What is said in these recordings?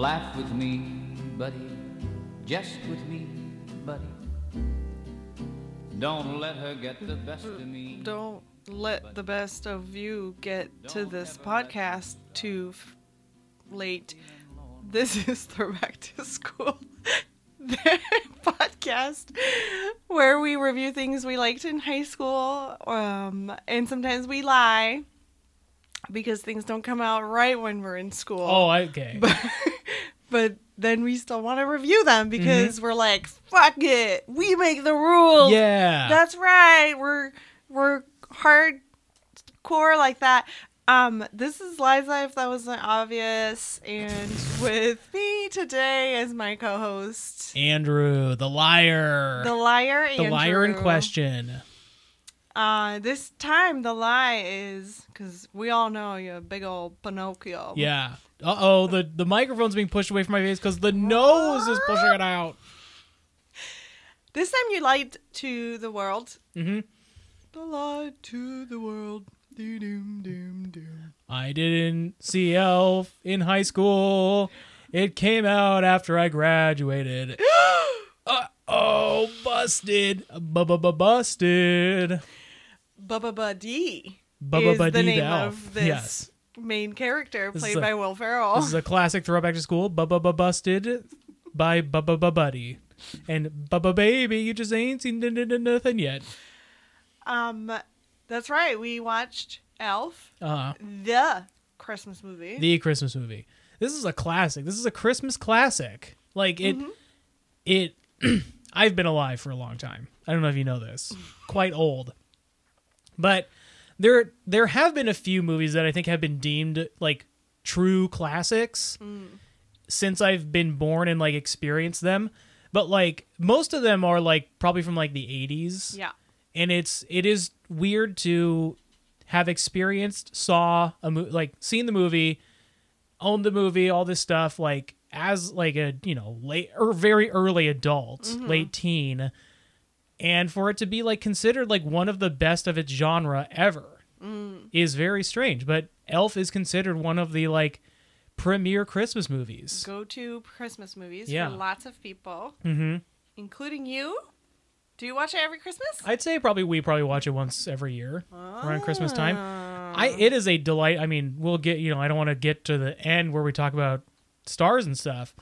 Laugh with me, buddy. Jest with me, buddy. Don't let her get the best of me. Don't let the best of you get to this podcast too f- late. This is Throwback to School the podcast where we review things we liked in high school, um, and sometimes we lie because things don't come out right when we're in school. Oh, okay. but, but then we still want to review them because we're like, fuck it, we make the rules. yeah. That's right. We're we're hardcore like that. Um, this is Liza, if that wasn't obvious, and with me today is my co-host, Andrew, the liar. the liar. The liar in question. Uh, this time the lie is because we all know you're a big old Pinocchio. Yeah. Uh oh, the, the microphone's being pushed away from my face because the nose is pushing it out. This time you lied to the world. hmm The lie to the world. Doom, doom, doom. I didn't see Elf in high school. It came out after I graduated. uh oh, busted. Bu-bu-bu-busted. Bubba Buddy Bubba is the name of this Yes. Main character This is played a- by Will Ferrell. This is a classic throwback to school. Bubba bu busted by Bubba bu buddy. And Bubba baby, you just ain't seen n- n- n- nothing yet. um, that's right. We watched Elf, Uh the Christmas movie. the Christmas movie. This is a classic. This is a Christmas classic. Like it it I've been alive for a long time. I don't know if you know this. Quite old. But there there have been a few movies that I think have been deemed like true classics mm. since I've been born and like experienced them. But like most of them are like probably from like the 80s yeah. and it's it is weird to have experienced saw a mo- like seen the movie owned the movie all this stuff like as like a you know late or very early adult mm-hmm. late teen and for it to be like considered like one of the best of its genre ever is very strange but elf is considered one of the like premier christmas movies Go to Christmas movies Yeah. for lots of people, mm-hmm. including you. Do you watch it every Christmas? i'd say probably we probably watch it once every year around christmas time Ah. I it is a delight. I mean, we'll get you know. I don't want to get to the end where we talk about stars and stuff,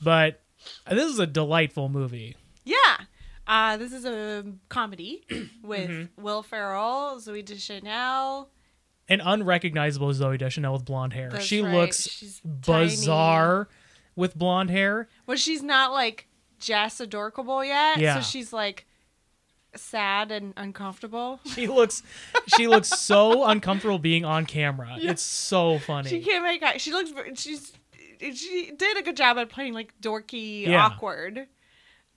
but this is a delightful movie. Yeah. Uh, this is a comedy with Mm-hmm. Will Ferrell, Zooey Deschanel. An unrecognizable Zooey Deschanel with blonde hair. That's she right. looks She's bizarre with blonde hair. Well, she's not like Jess adorkable yet. Yeah. So she's like sad and uncomfortable. She looks she looks so uncomfortable being on camera. It's so funny. She can't make eye. She looks. She's. She did a good job at playing like dorky, Yeah. awkward.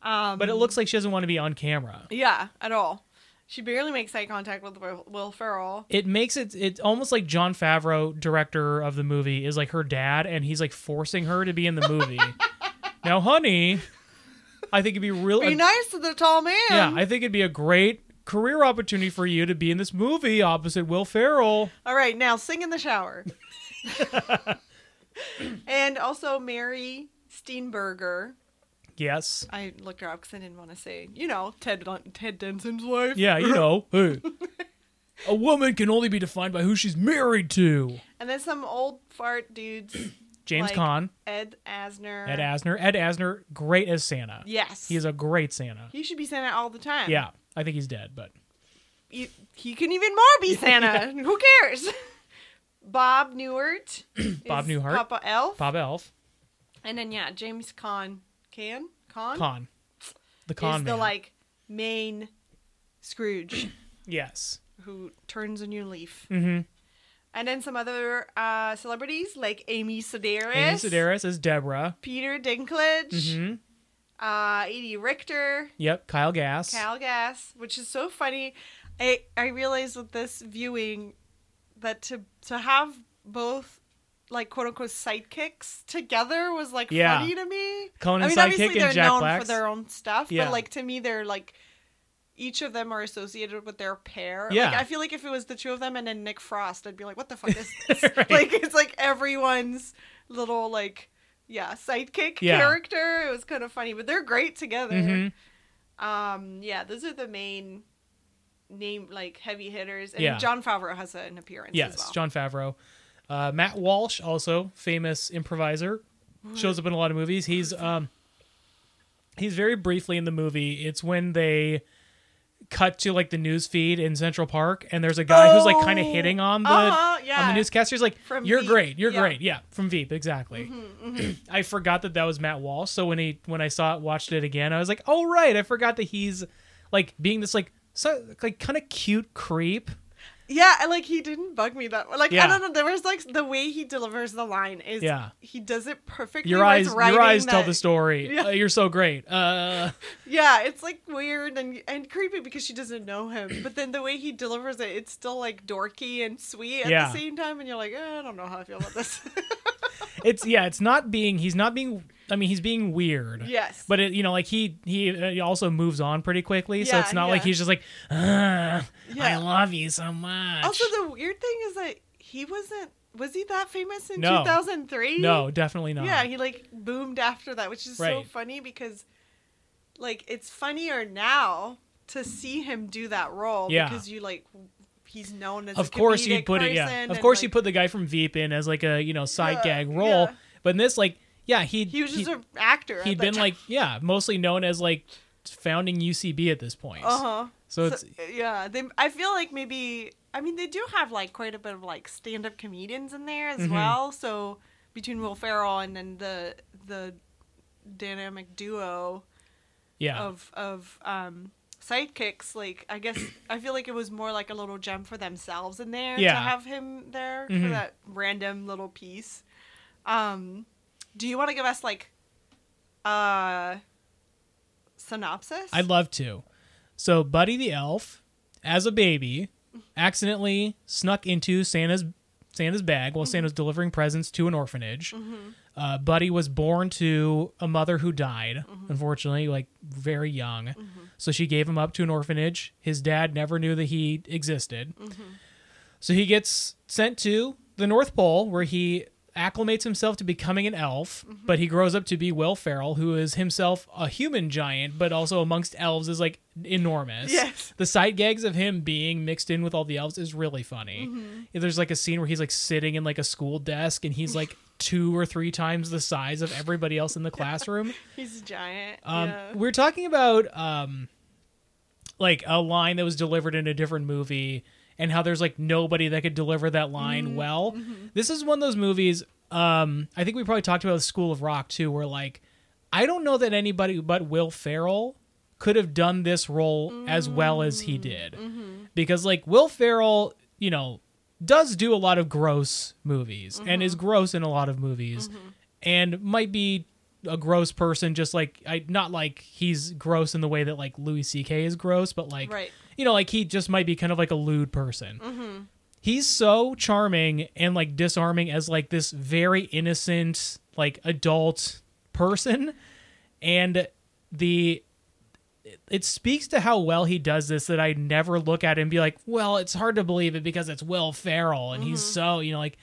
Um, but it looks like she doesn't want to be on camera. Yeah, at all. She barely makes eye contact with Will, Ferrell. It makes it it's almost like Jon Favreau, director of the movie, is like her dad, and he's like forcing her to be in the movie. now, honey, I think it'd be really Be nice to the tall man. Yeah, I think it'd be a great career opportunity for you to be in this movie opposite Will Ferrell. All right, now sing in the shower. and also Mary Steenburgen. Yes. I looked her up because I didn't want to say, you know, Ted Ted Danson's wife. Yeah, you know. hey. A woman can only be defined by who she's married to. And then some old fart dudes, James Like- Caan, Ed Asner. Ed Asner. Ed Asner, great as Santa. Yes. He is a great Santa. He should be Santa all the time. Yeah, I think he's dead, but He, he can even more be Santa. Who cares? Bob Newhart. Bob Newhart. Papa Elf. Bob Elf, And then, yeah, James Caan. Can? Con? Con, the Con is the, man. like, main Scrooge yes. who turns a new leaf. Mm-hmm. And then some other uh, celebrities like Amy Sedaris. Amy Sedaris as Deborah. Peter Dinklage. Mm-hmm. Uh, Andy Richter. Yep, Kyle Gass. Cal Gas, which is so funny. I I realized with this viewing that to to have both like quote unquote sidekicks together was like Yeah. funny to me. Conan's I mean, obviously they're known Black's. for their own stuff, Yeah. but like to me, they're like each of them are associated with their pair. Yeah. like, I feel like if it was the two of them and then Nick Frost, I'd be like, what the fuck is this? Right. Like it's like everyone's little like yeah sidekick Yeah. character. It was kind of funny, but they're great together. Mhm. Um, yeah, those are the main name like heavy hitters, and Yeah. Jon Favreau has an appearance. Yes, as well. Jon Favreau. Uh, Matt Walsh, also famous improviser, shows up in a lot of movies. He's um, he's very briefly in the movie. It's when they cut to like the news feed in Central Park, and there's a guy who's like kind of Oh, hitting on the uh-huh, on the newscaster. He's like, From "You're Veep, great, you're yeah. great." Yeah, from Veep, exactly. I forgot that that was Matt Walsh. So when he when I saw it, watched it again, I was like, "Oh right, I forgot that he's like being this like so like kind of cute creep." Yeah, and, like he didn't bug me that like Yeah. I don't know. There was like the way he delivers the line is Yeah. he does it perfectly. Your eyes, your eyes tell the story. Yeah. Uh, you're so great. Uh, Yeah, it's like weird and and creepy because she doesn't know him. But then the way he delivers it, it's still like dorky and sweet at Yeah. the same time, and you're like, eh, I don't know how I feel about this. it's yeah, it's not being. He's not being. I mean, he's being weird. yes, But it, you know, like he he uh, also moves on pretty quickly, so Yeah, it's not like he's just like, "Ah, I Yeah. love you so much. Also, the weird thing is that he wasn't. Was he that famous in No. 2003? no, definitely not. Yeah, he like boomed after that, which is so Right. funny because, like, it's funnier now to see him do that role Yeah. because you like he's known as of a course you comedic put it. Yeah, person of and, course you like, put the guy from Veep in as like a you know side Yeah, gag role. yeah. But in this, like, yeah, he he was just an actor. he had been time. like yeah, mostly known as like founding UCB at this point. uh huh. So it's yeah, they. I feel like maybe. I mean, they do have like quite a bit of like stand-up comedians in there as Mhm. well. So between Will Ferrell and then the the dynamic duo yeah, of of um sidekicks, like I guess I feel like it was more like a little gem for themselves in there to have him there Mhm. for that random little piece. Um, do you want to give us like uh synopsis? I'd love to. So, Buddy the elf, as a baby, accidentally snuck into Santa's Santa's bag while Santa was delivering presents to an orphanage. Uh, Buddy was born to a mother who died, unfortunately, like very young. So she gave him up to an orphanage. His dad never knew that he existed. So he gets sent to the North Pole where he acclimates himself to becoming an elf, but he grows up to be Will Ferrell, who is himself a human giant, but also amongst elves is like enormous. Yes. The side gags of him being mixed in with all the elves is really funny. Yeah, There's like a scene where he's like sitting in like a school desk and he's like two or three times the size of everybody else in the classroom. He's a giant. Um, yeah. We're talking about um, like a line that was delivered in a different movie, and how there's like nobody that could deliver that line Mm-hmm. well. This is one of those movies. Um, I think we probably talked about the School of Rock too, where like I don't know that anybody but Will Ferrell could have done this role as well as he did, because like Will Ferrell, you know, does do a lot of gross movies and is gross in a lot of movies, and might be a gross person just like I not like he's gross in the way that like Louis C.K. is gross, but like Right. You know like he just might be kind of like a lewd person. Mm-hmm. He's so charming and like disarming as like this very innocent like adult person, and the it speaks to how well he does this that I never look at him and be like, well, it's hard to believe it because it's Will Ferrell and he's mm-hmm. so you know like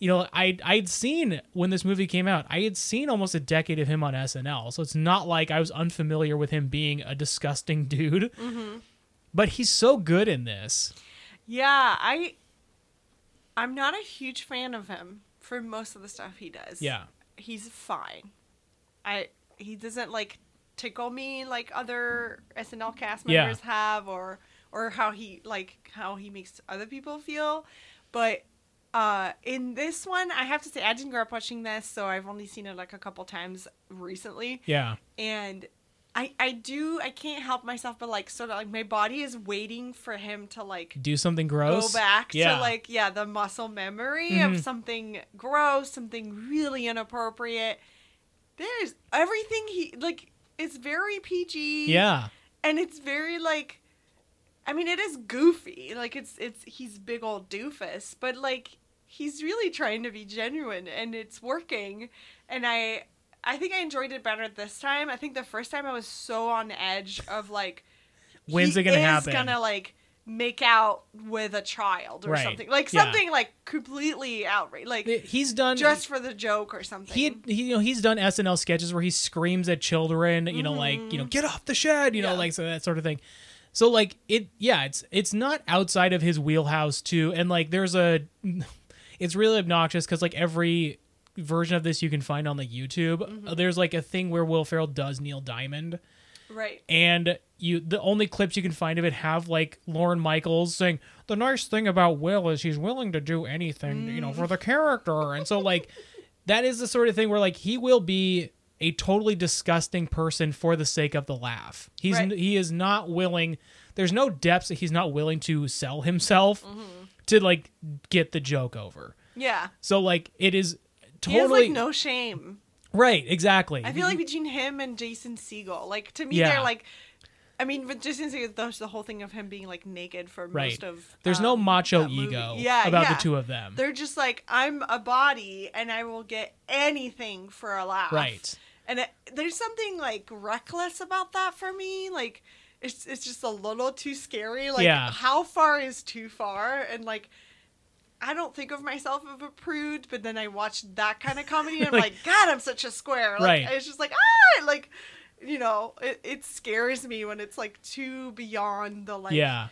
you know, I I'd seen when this movie came out, I had seen almost a decade of him on SNL, so it's not like I was unfamiliar with him being a disgusting dude. Mm-hmm. But he's so good in this. Yeah, I I'm not a huge fan of him for most of the stuff he does. Yeah, He's fine. I he doesn't like tickle me like other SNL cast Yeah. members have or or how he like how he makes other people feel. But uh in this one I have to say I didn't grow up watching this, so I've only seen it like a couple times recently yeah, and I I do I can't help myself but like sort of like my body is waiting for him to like do something gross. go back yeah. to like yeah the muscle memory Mhm. of something gross something really inappropriate there's everything he like it's very pg yeah, and it's very like i mean it is goofy like it's it's he's big old doofus but like he's really trying to be genuine and it's working and i i think i enjoyed it better this time i think the first time i was so on edge of like When's he it gonna is happen? gonna like make out with a child or Right. something like Yeah. something like completely outrageous like He's done just for the joke or something he, he you know he's done SNL sketches where he screams at children, you know, like you know, get off the shed, you know, Mm-hmm. Like so that sort of thing. So like it, yeah, it's it's not outside of his wheelhouse too, and like there's a, it's really obnoxious because like every version of this you can find on like YouTube. Mm-hmm. Uh, there's like a thing where Will Ferrell does Neil Diamond, right. And you the only clips you can find of it have like Lorne Michaels saying the nice thing about Will is he's willing to do anything you know for the mm. character. And so like that is the sort of thing where like he will be a totally disgusting person for the sake of the laugh. He's Right. he is not willing there's no depths that he's not willing to sell himself mm-hmm. to like get the joke over. Yeah. So like it is he has like no shame right exactly I feel like between him and Jason Segel, like to me, Yeah. they're like. I mean, with Jason Segel, there's the whole thing of him being like naked for right most of. there's no um, macho ego Yeah, about yeah. the two of them They're just like, I'm a body, and I will get anything for a laugh. right And it, there's something like reckless about that for me. Like, it's it's just a little too scary. Like, Yeah. how far is too far? And like. I don't think of myself as a prude, but then I watch that kind of comedy and I'm Like- like, God, I'm such a square. Like, Right. It's just like, ah, like, you know, it, it scares me when it's like too beyond the like, yeah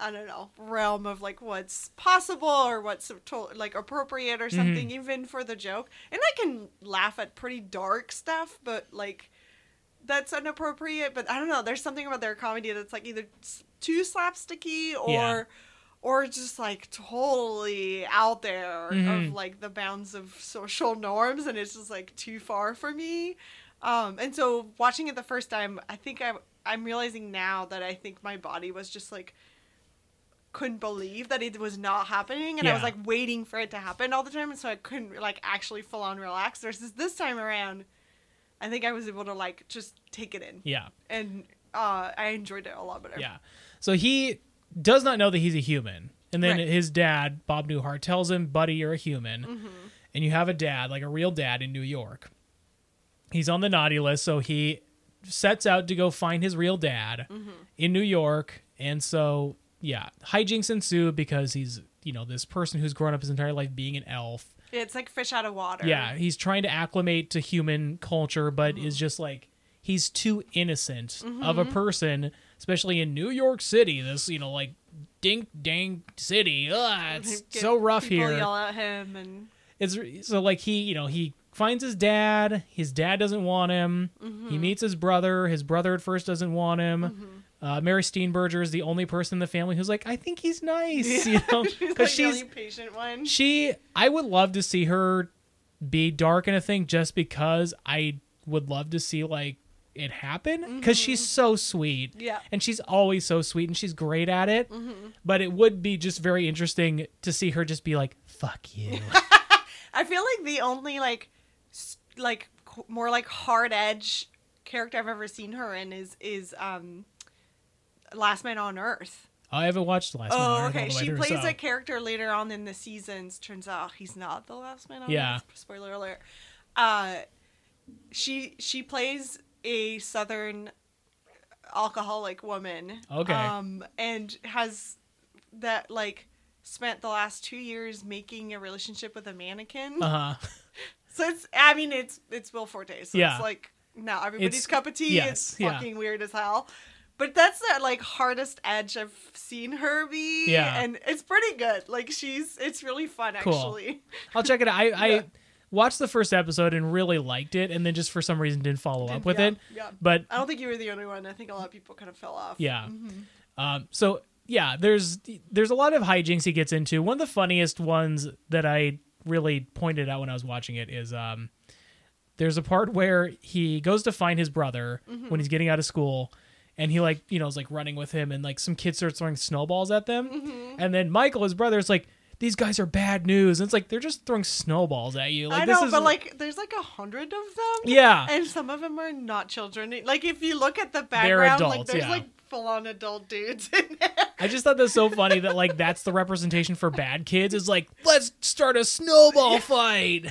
I don't know, realm of like what's possible or what's like appropriate or something, Mm-hmm. even for the joke. And I can laugh at pretty dark stuff, but like that's inappropriate. But I don't know. There's something about their comedy that's like either too slapsticky or. Yeah. Or just like totally out there of Mhm. like the bounds of social norms, and it's just like too far for me. Um, and so watching it the first time, I think I I'm realizing now that I think my body was just like couldn't believe that it was not happening and I was like waiting for it to happen all the time and so I couldn't like actually full on relax versus this time around I think I was able to like just take it in yeah and uh I enjoyed it a lot better. Yeah. So he does not know that he's a human. And then Right. his dad, Bob Newhart, tells him, Buddy, you're a human. Mm-hmm. And you have a dad, like a real dad in New York. He's on the naughty list. So he sets out to go find his real dad Mm-hmm. in New York. And so, yeah, hijinks ensue because he's, you know, this person who's grown up his entire life being an elf. It's like fish out of water. Yeah, he's trying to acclimate to human culture, but Mm-hmm. is just like he's too innocent of a person, especially in New York City. This you know like dink dang city. Ugh, it's Get so rough people here. yell at him and It's so like he you know he finds his dad. His dad doesn't want him. Mm-hmm. He meets his brother. His brother at first doesn't want him. Uh, Mary Steenburgen is the only person in the family who's like, I think he's nice, you know, she's because like she's patient one. she i would love to see her be dark in a thing just because i would love to see like it happen because she's so sweet Yeah. and she's always so sweet and she's great at it but it would be just very interesting to see her just be like fuck you I feel like the only like like more like hard edge character I've ever seen her in is is um Last Man on Earth. i haven't watched the last Oh, okay. She plays so- a character later on in the seasons. Turns out he's not the last man on Yeah. Earth. Spoiler alert. Uh, she she plays a southern alcoholic woman. Okay. Um, and has that like spent the last two years making a relationship with a mannequin. uh-huh So it's I mean it's it's Will Forte. So Yeah. it's like now everybody's It's- cup of tea. yes, it's yeah. fucking weird as hell. But that's the like hardest edge I've seen her be. Yeah. And it's pretty good. Like she's it's really fun Cool. actually. i'll check it out i Yeah. i watched the first episode and really liked it and then just for some reason didn't follow up with yeah, it Yeah. but I don't think you were the only one. I think a lot of people kind of fell off. Yeah. Mm-hmm. Um, so yeah, there's there's a lot of hijinks he gets into. One of the funniest ones that I really pointed out when I was watching it is um, there's a part where he goes to find his brother Mm-hmm. when he's getting out of school, and he like you know is like running with him, and like some kid starts throwing snowballs at them, Mm-hmm. and then Michael, his brother, is like. These guys are bad news. And it's like they're just throwing snowballs at you. Like I this know, is but like there's like a hundred of them. Yeah. And some of them are not children. Like if you look at the background, like adults, there's yeah. like full on adult dudes in there. I just thought that's so funny that like that's the representation for bad kids is like let's start a snowball fight.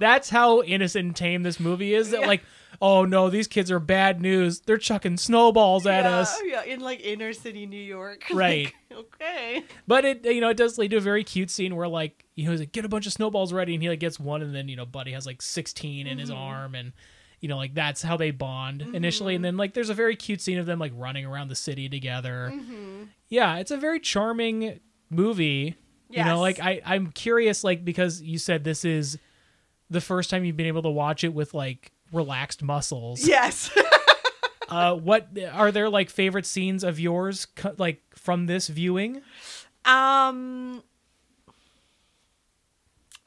that's how innocent and tame this movie is. That Yeah. like oh no, these kids are bad news. They're chucking snowballs at yeah, us. Yeah, in like inner city New York. Right. Like, okay. But it you know it does lead to a very cute scene where like you know he's like get a bunch of snowballs ready and he like gets one and then you know Buddy has like 16 in his Mm-hmm. arm and you know like that's how they bond initially and then like there's a very cute scene of them like running around the city together. Mm-hmm. Yeah, it's a very charming movie. You know like I I'm curious like because you said this is the first time you've been able to watch it with like relaxed muscles. Yes. Uh what are there like favorite scenes of yours like from this viewing? um.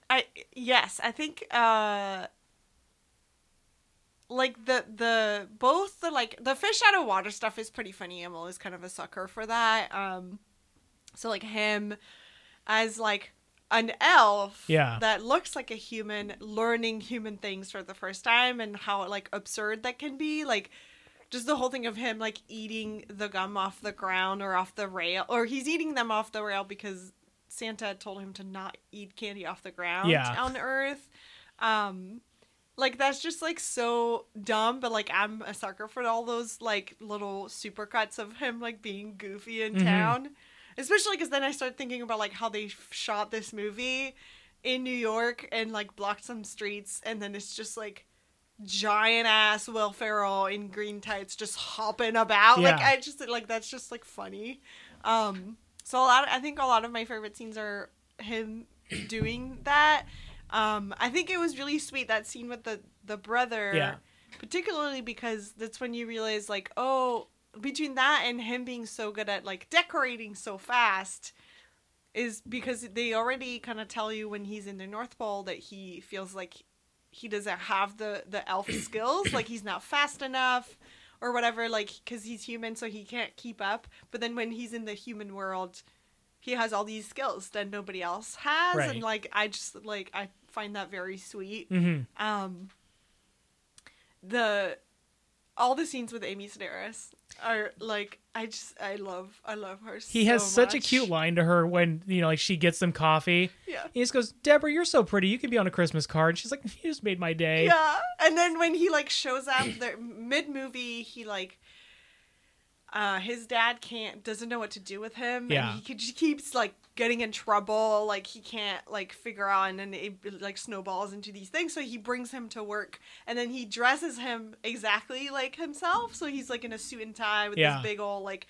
I yes, I think uh. Like the the both the like the fish out of water stuff is pretty funny. I'm always kind of a sucker for that. Um, so like him as like an elf Yeah. that looks like a human learning human things for the first time and how like absurd that can be like just the whole thing of him like eating the gum off the ground or off the rail or he's eating them off the rail because santa told him to not eat candy off the ground Yeah. on earth um like that's just like so dumb but like i'm a sucker for all those like little supercuts of him like being goofy in Mhm. town especially because then i start thinking about like how they shot this movie in new york and like blocked some streets and then it's just like giant ass will ferrell in green tights just hopping about. Like i just like that's just like funny. Um so a lot i think a lot of my favorite scenes are him doing that. Um i think it was really sweet that scene with the the brother Yeah. particularly because that's when you realize like oh between that and him being so good at like decorating so fast is because they already kind of tell you when he's in the north pole that he feels like he doesn't have the the elf skills like he's not fast enough or whatever like because he's human so he can't keep up but then when he's in the human world he has all these skills that nobody else has Right. and like i just like i find that very sweet Mhm. um the all the scenes with amy sedaris are like i just i love i love her He so has such a cute line to her when you know, like she gets them coffee. yeah He just goes, "Deborah, you're so pretty. You could be on a Christmas card." She's like, "You just made my day." Yeah, and then when he like shows up, the mid movie, he like, uh, his dad can't doesn't know what to do with him. Yeah. and he, keeps like getting in trouble. Like he can't like figure out, and then it like snowballs into these things. So he brings him to work, and then he dresses him exactly like himself. So he's like in a suit and tie with Yeah. this big old like.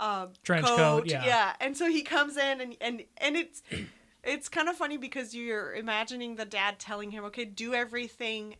Uh, Trench coat, yeah. and so he comes in and and and it's it's kind of funny because you're imagining the dad telling him, "Okay, do everything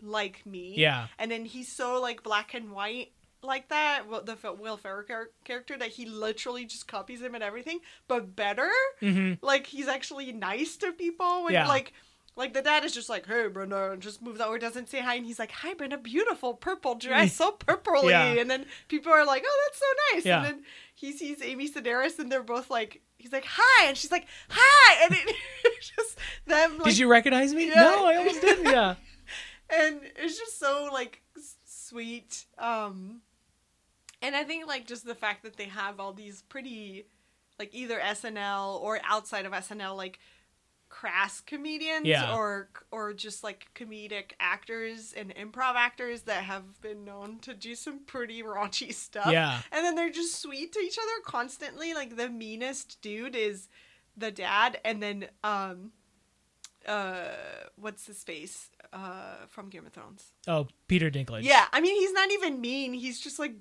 like me." Yeah. And then he's so like black and white like that, the Will Ferrell char- character that he literally just copies him and everything, but better. Mhm. Like he's actually nice to people when Yeah. like like the dad is just like, "Hey, Brenda," and just moves over, doesn't say hi, and he's like, "Hi, Brenda, beautiful purple dress, so purpley." Yeah. And then people are like, "Oh, that's so nice." Yeah. And then he sees Amy Sedaris, and they're both like, he's like, "Hi," and she's like, "Hi," and it it's just them like Did you recognize me? Yeah. No, I almost didn't. Yeah. and it's just so like s- sweet um and i think like just the fact that they have all these pretty like either snl or outside of snl like crass comedians Yeah. or or just like comedic actors and improv actors that have been known to do some pretty raunchy stuff. Yeah. and then they're just sweet to each other constantly. Like the meanest dude is the dad. And then um uh what's his face? Uh from game of thrones. Oh, Peter Dinklage. yeah. I mean he's not even mean. He's just like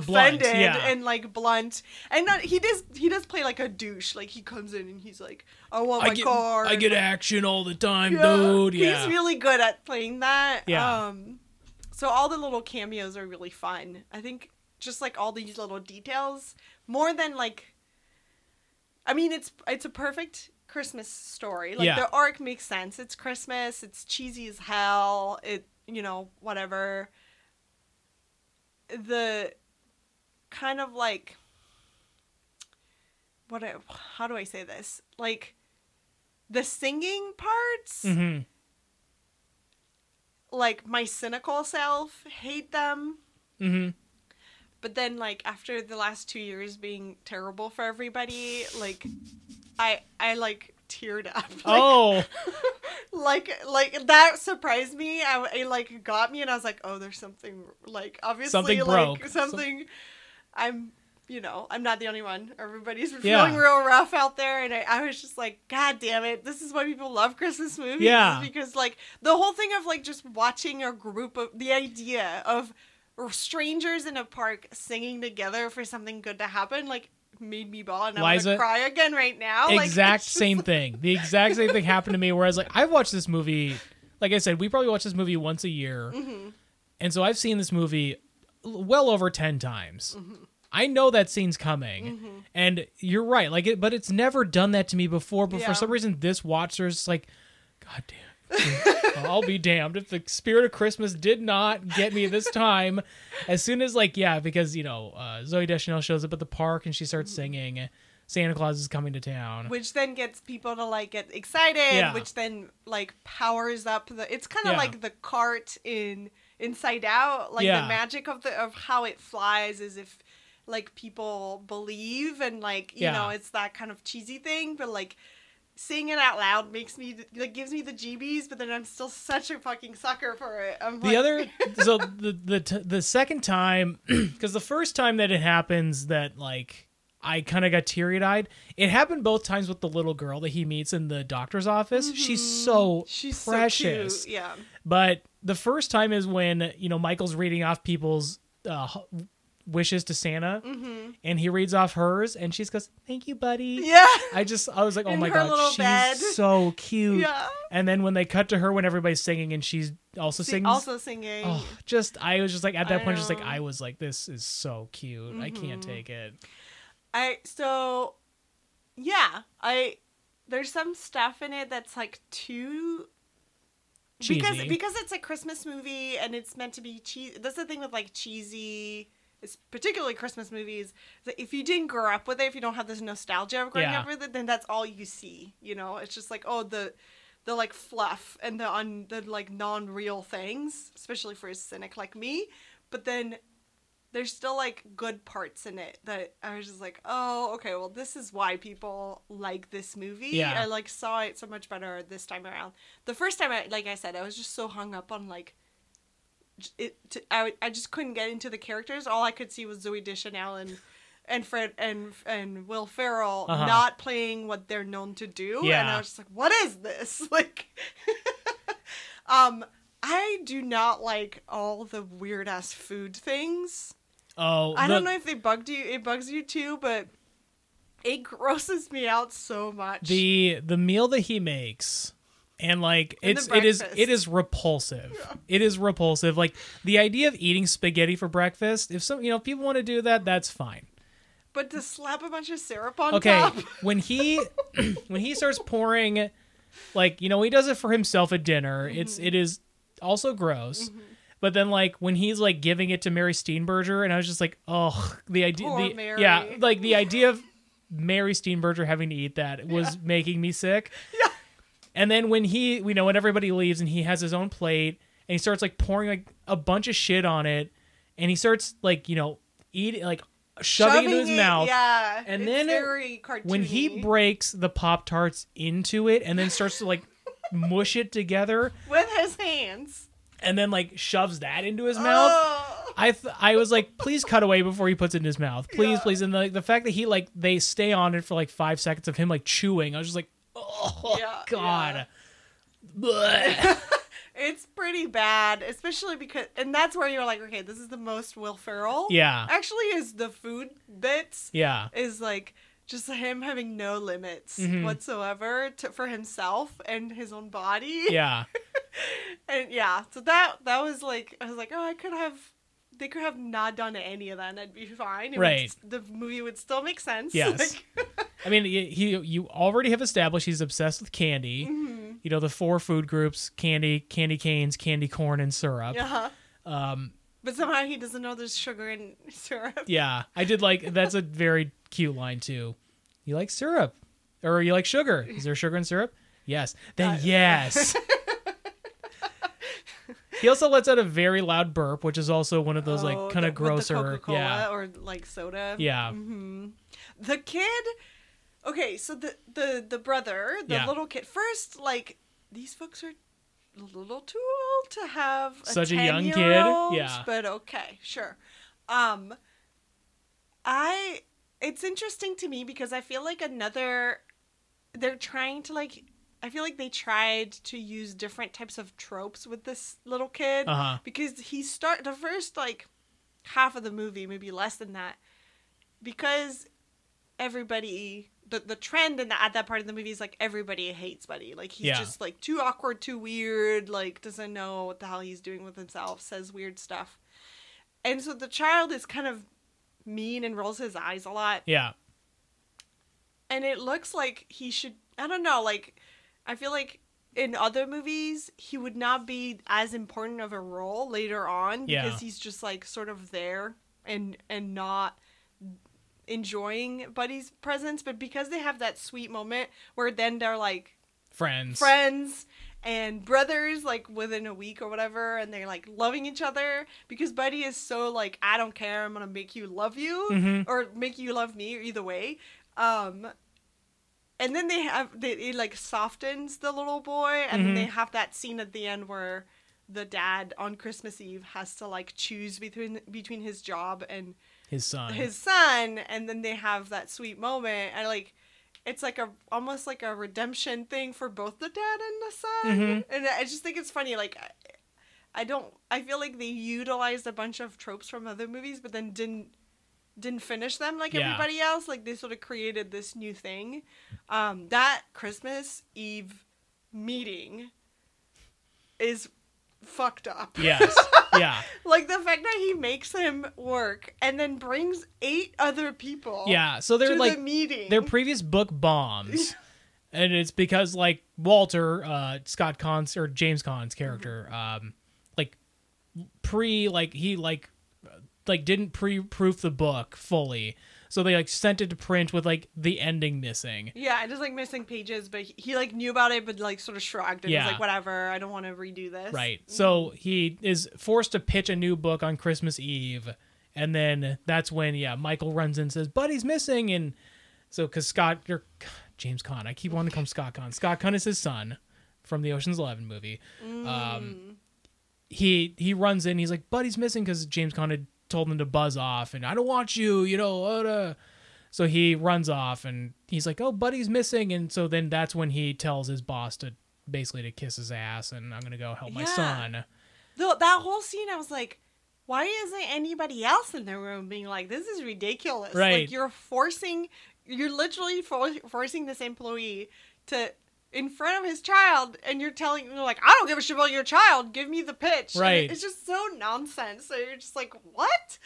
Blunt, offended yeah. and like blunt and not, he does he does play like a douche like he comes in and he's like i want I my get car I get like, action all the time, yeah, dude. Yeah. He's really good at playing that. Yeah. Um so all the little cameos are really fun. I think just like all these little details more than like I mean it's it's a perfect Christmas story. Like Yeah. the arc makes sense. It's Christmas, it's cheesy as hell. It you know, whatever. The kind of like what I, how do I say this? Like the singing parts hmm like my cynical self hate them hmm but then like after the last two years being terrible for everybody like i i like teared up. Like, oh, like like that surprised me. I, it like got me, and I was like, oh, there's something like obviously Something like broke. something. I'm you know I'm not the only one. Everybody's Yeah. feeling real rough out there, and I, I was just like, God damn it, this is why people love Christmas movies. Yeah. because like the whole thing of like just watching a group of the idea of strangers in a park singing together for something good to happen like made me bawl and I Liza, want to cry again right now. Like, exact just- same thing. The exact same thing happened to me. Where I was like, I've watched this movie. Like I said, we probably watch this movie once a year, Mm-hmm. and so I've seen this movie well over ten times. Mm-hmm. I know that scene's coming, and you're right. Like, it, but it's never done that to me before. But Yeah. for some reason, this watch, there's like, God damn. I'll be damned if the spirit of Christmas did not get me this time. As soon as like yeah, because you know uh, Zooey Deschanel shows up at the park and she starts Mm-hmm. singing, Santa Claus is coming to town. which then gets people to like get excited Yeah. which then like powers up the it's kind of Yeah. like the cart in inside out like Yeah. the magic of the of how it flies is if like people believe and like you Yeah. know it's that kind of cheesy thing but like saying it out loud makes me like gives me the GBs but then I'm still such a fucking sucker for it I'm the like, other so the the t- the second time because the first time that it happens that like I kind of got teary eyed. It happened both times with the little girl that he meets in the doctor's office. She's so Mm-hmm. she's precious. so yeah But the first time is when you know Michael's reading off people's uh, wishes to Santa, and he reads off hers, and she goes, "Thank you, buddy." Mm-hmm. yeah I just I was like, "Oh In my god, she's bed. so cute." yeah And then when they cut to her when everybody's singing and she's also Sing- sings, also singing oh, just I was just like at that I point, just like. I was like, "This is so cute. I can't Mhm. take it." I so yeah, I there's some stuff in it that's like too Cheesy. because it's a Christmas movie and it's meant to be cheesy. That's the thing with like cheesy, it's particularly Christmas movies. That if you didn't grow up with it, if you don't have this nostalgia of growing Yeah. up with it, then that's all you see. You know, it's just like oh the the like fluff and the on the like non real things, especially for a cynic like me. But then there's still like good parts in it that I was just like, oh, okay, well, this is why people like this movie. Yeah. I like saw it so much better this time around. The first time, I, like I said, I was just so hung up on like it. To, I I just couldn't get into the characters. All I could see was Zooey Deschanel and and Fred and and Will Ferrell Uh-huh. not playing what they're known to do. Yeah. And I was just like, what is this? Like, um. I do not like all the weird ass food things. Oh, I the- don't know if they bugged you. It bugs you too, but it grosses me out so much. the the meal that he makes and like And it's it is it is repulsive it is repulsive like the idea of eating spaghetti for breakfast if some you know if people want to do that that's fine but to slap a bunch of syrup on okay top. when he when he starts pouring like you know he does it for himself at dinner it's Mm-hmm. it is also gross but then like when he's like giving it to Mary Steenburgen and I was just like oh the idea Poor the, Mary. yeah like the idea of Mary Steenburgen having to eat that was making me sick Yeah. and then when he you know when everybody leaves and he has his own plate and he starts like pouring like a bunch of shit on it and he starts like you know eating like shoving, it into his it, mouth Yeah. And then it- when he breaks the pop tarts into it and then starts to like mush it together with his hands. And then like shoves that into his mouth. Oh. i th- i was like please cut away before he puts it in his mouth. Please please. And the, the fact that he like they stay on it for like five seconds of him like chewing i was just like oh Yeah, god. Blech. It's pretty bad, especially because, and that's where you're like, okay, this is the most Will Ferrell. yeah. Actually, is the food bits yeah. is like just him having no limits Mhm. whatsoever to, for himself and his own body. yeah and yeah, so that that was like I was like, oh, I could have. They could have not done any of that, and I'd be fine. It Right. s- the movie would still make sense. Yes. Like, i mean he, you already have established he's obsessed with candy mhm. you know the four food groups candy candy canes candy corn and syrup Yeah. um But somehow he doesn't know there's sugar in syrup. Yeah, I did like that's a very cute line too. You like syrup, or you like sugar? Is there sugar in syrup? Yes. Then Uh, yes. he also lets out a very loud burp, which is also one of those Oh, like kind the- of with the grosser. Coca-Cola Yeah. or like soda. Yeah. hmm The kid, okay, so the the the brother, the Yeah. little kid. First, like these folks are a little too old to have a Such a young kid, 10-year-old, yeah. But okay, sure. Um, I it's interesting to me because I feel like another they're trying to like I feel like they tried to use different types of tropes with this little kid Uh-huh. because he start the first like half of the movie, maybe less than that, because everybody the the trend in the, at that part of the movie is like everybody hates Buddy. Like he's Yeah. just like too awkward, too weird, like doesn't know what the hell he's doing with himself, says weird stuff. And so the child is kind of mean and rolls his eyes a lot Yeah. and it looks like he should i don't know like i feel like in other movies he would not be as important of a role later on Yeah. because he's just like sort of there and and not enjoying buddy's presence but because they have that sweet moment where then they're like Friends. friends and brothers like within a week or whatever and they're like loving each other because buddy is so like i don't care i'm gonna make you love you Mhm. or make you love me or either way um and then they have they, it like softens the little boy and then they have that scene at the end where the dad on christmas eve has to like choose between between his job and His son. his son and then they have that sweet moment and like it's like a almost like a redemption thing for both the dad and the son Mhm. and i just think it's funny like I, I don't i feel like they utilized a bunch of tropes from other movies but then didn't didn't finish them like Yeah. everybody else like they sort of created this new thing um that christmas eve meeting is fucked up yes. Yeah. like the fact that he makes him work and then brings eight other people. Yeah. So they're like the meeting. their previous book bombs. and it's because like Walter, uh Scott Caan's or James Caan's character, um like pre like he like like didn't pre-proof the book fully. So they like sent it to print with like the ending missing. yeah, just like missing pages, but he, he like knew about it, but like sort of shrugged and Yeah. was like, "Whatever, I don't want to redo this." Right. So he is forced to pitch a new book on Christmas Eve. And then that's when, yeah, Michael runs in and says, Buddy's missing. And so, because Scott, or James Caan, I keep wanting to call Scott Caan. Scott Caan is his son from the Ocean's Eleven movie. Um, he he runs in, he's like, Buddy's missing because James Caan had told him to buzz off. And I don't want you, you know. Uh, so he runs off and he's like, oh, Buddy's missing. And so then that's when he tells his boss to basically to kiss his ass and I'm going to go help my Yeah. son. Though that whole scene, I was like, "Why isn't anybody else in the room being like, this is ridiculous? Right. Like you're forcing, you're literally for- forcing this employee to." In front of his child, and you're telling you're like, I don't give a shit about your child. Give me the pitch. And Right. it's just so nonsense. So you're just like, what?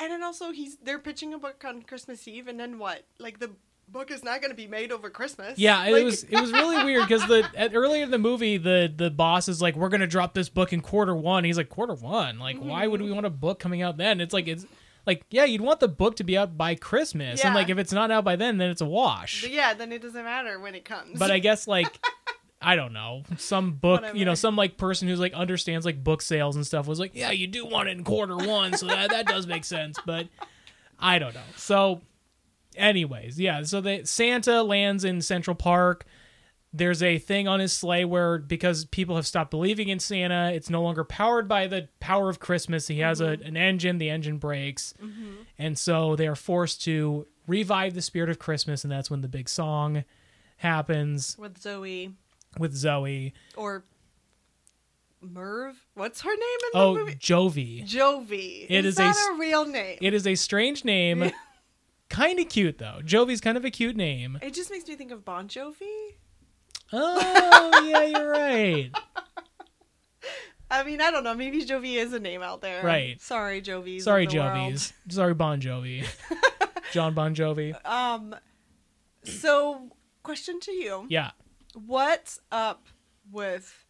And then also he's they're pitching a book on Christmas Eve, and then what? Like the book is not going to be made over Christmas. Yeah, it was it was really weird because the at, earlier in the movie the the boss is like we're gonna drop this book in quarter one. He's like quarter one. Like why would mm-hmm. we want a book coming out then? It's like it's like yeah you'd want the book to be out by Christmas. And like if it's not out by then then it's a wash. But yeah, then it doesn't matter when it comes. But I guess like I don't know. Some book you know some like person who's like understands like book sales and stuff was like yeah you do want it in quarter one so that that does make sense. But I don't know. So anyways yeah so the Santa lands in Central Park there's a thing on his sleigh where because people have stopped believing in Santa, it's no longer powered by the power of Christmas. He has a, mm-hmm. an engine, the engine breaks. Mm-hmm. And so they are forced to revive the spirit of Christmas, and that's when the big song happens with Zoe with Zoe. or Merv, what's her name in the Oh, movie? Jovi. Jovi. It is is a that s- a, real name? It is a strange name. kind of cute, though. Jovi's kind of a cute name. It just makes me think of Bon Jovi. Oh, yeah, you're right. I mean, I don't know. Maybe Jovi is a name out there. Right. Sorry, Jovi's. Sorry, the world. Jovi's. Sorry, Bon Jovi. John Bon Jovi. Um. So, question to you: Yeah. What's up with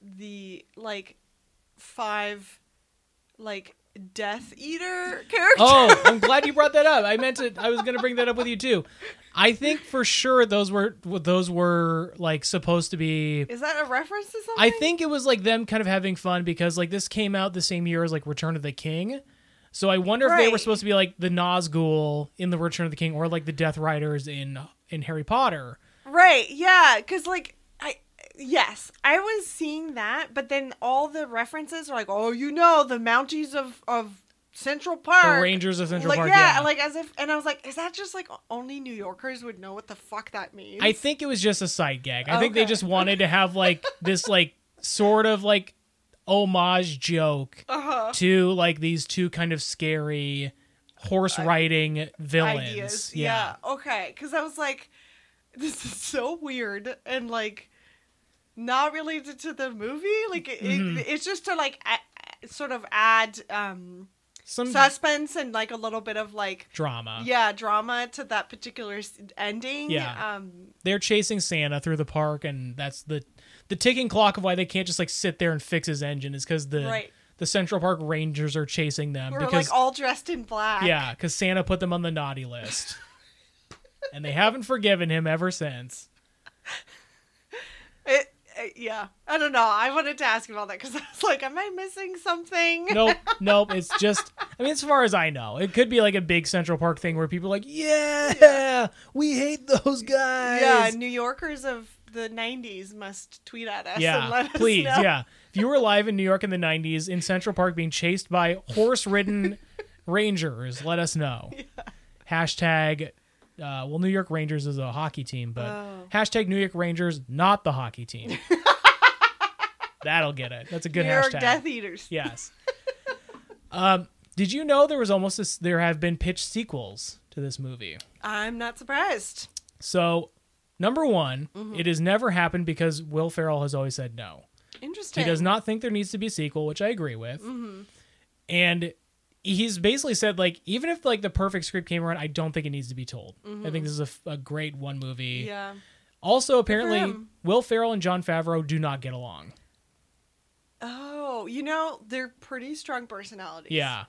the like five like Death Eater character. Oh, I'm glad you brought that up. I meant to. I was going to bring that up with you too. I think for sure those were those were like supposed to be. Is that a reference to something? I think it was like them kind of having fun because like this came out the same year as like Return of the King, So I wonder if they were supposed to be like the Nazgul in the Return of the King, or like the Death Riders in in Harry Potter. Right. Yeah. Because like yes I was seeing that, but then all the references are like, oh, you know, the Mounties of of Central Park. The Rangers of Central like, Park. Yeah, Yeah, like as if, and I was like, is that just like only New Yorkers would know what the fuck that means? I think it was just a side gag. I think they just wanted to have like this like sort of like homage joke uh-huh. to like these two kind of scary horse riding villains. Yeah. Yeah. Okay. Because I was like, this is so weird and like not related to the movie. Like it, Mhm. it, it's just to like a, sort of add um Some suspense and like a little bit of like drama. yeah drama to that particular ending. Yeah. Um. They're chasing Santa through the park and that's the the ticking clock of why they can't just like sit there and fix his engine is cuz the Right. the Central Park Rangers are chasing them We're because like all dressed in black. yeah, cuz Santa put them on the naughty list. and they haven't forgiven him ever since. It- Uh, yeah. I don't know. I wanted to ask you about that because I was like, am I missing something? nope, nope. It's just, I mean, as far as I know, it could be like a big Central Park thing where people are like, yeah, we hate those guys. Yeah, New Yorkers of the '90s must tweet at us and yeah. let us Please, know. yeah. If you were alive in New York in the '90s in Central Park being chased by horse-ridden rangers, let us know. Hashtag. Uh, well, New York Rangers is a hockey team, but Oh. hashtag New York Rangers, not the hockey team. That'll get it. That's a good New York hashtag. Death Eaters. Yes. um, did you know there was almost a, there have been pitched sequels to this movie? I'm not surprised. So, number one, Mm-hmm. it has never happened because Will Ferrell has always said no. Interesting. He does not think there needs to be a sequel, which I agree with. Mm-hmm. And he's basically said like even if like the perfect script came around, I don't think it needs to be told. I think this is a, a, great one movie. Mm-hmm. Yeah. Also, apparently. Will Ferrell and Jon Favreau do not get along. Oh, you know they're pretty strong personalities. Yeah,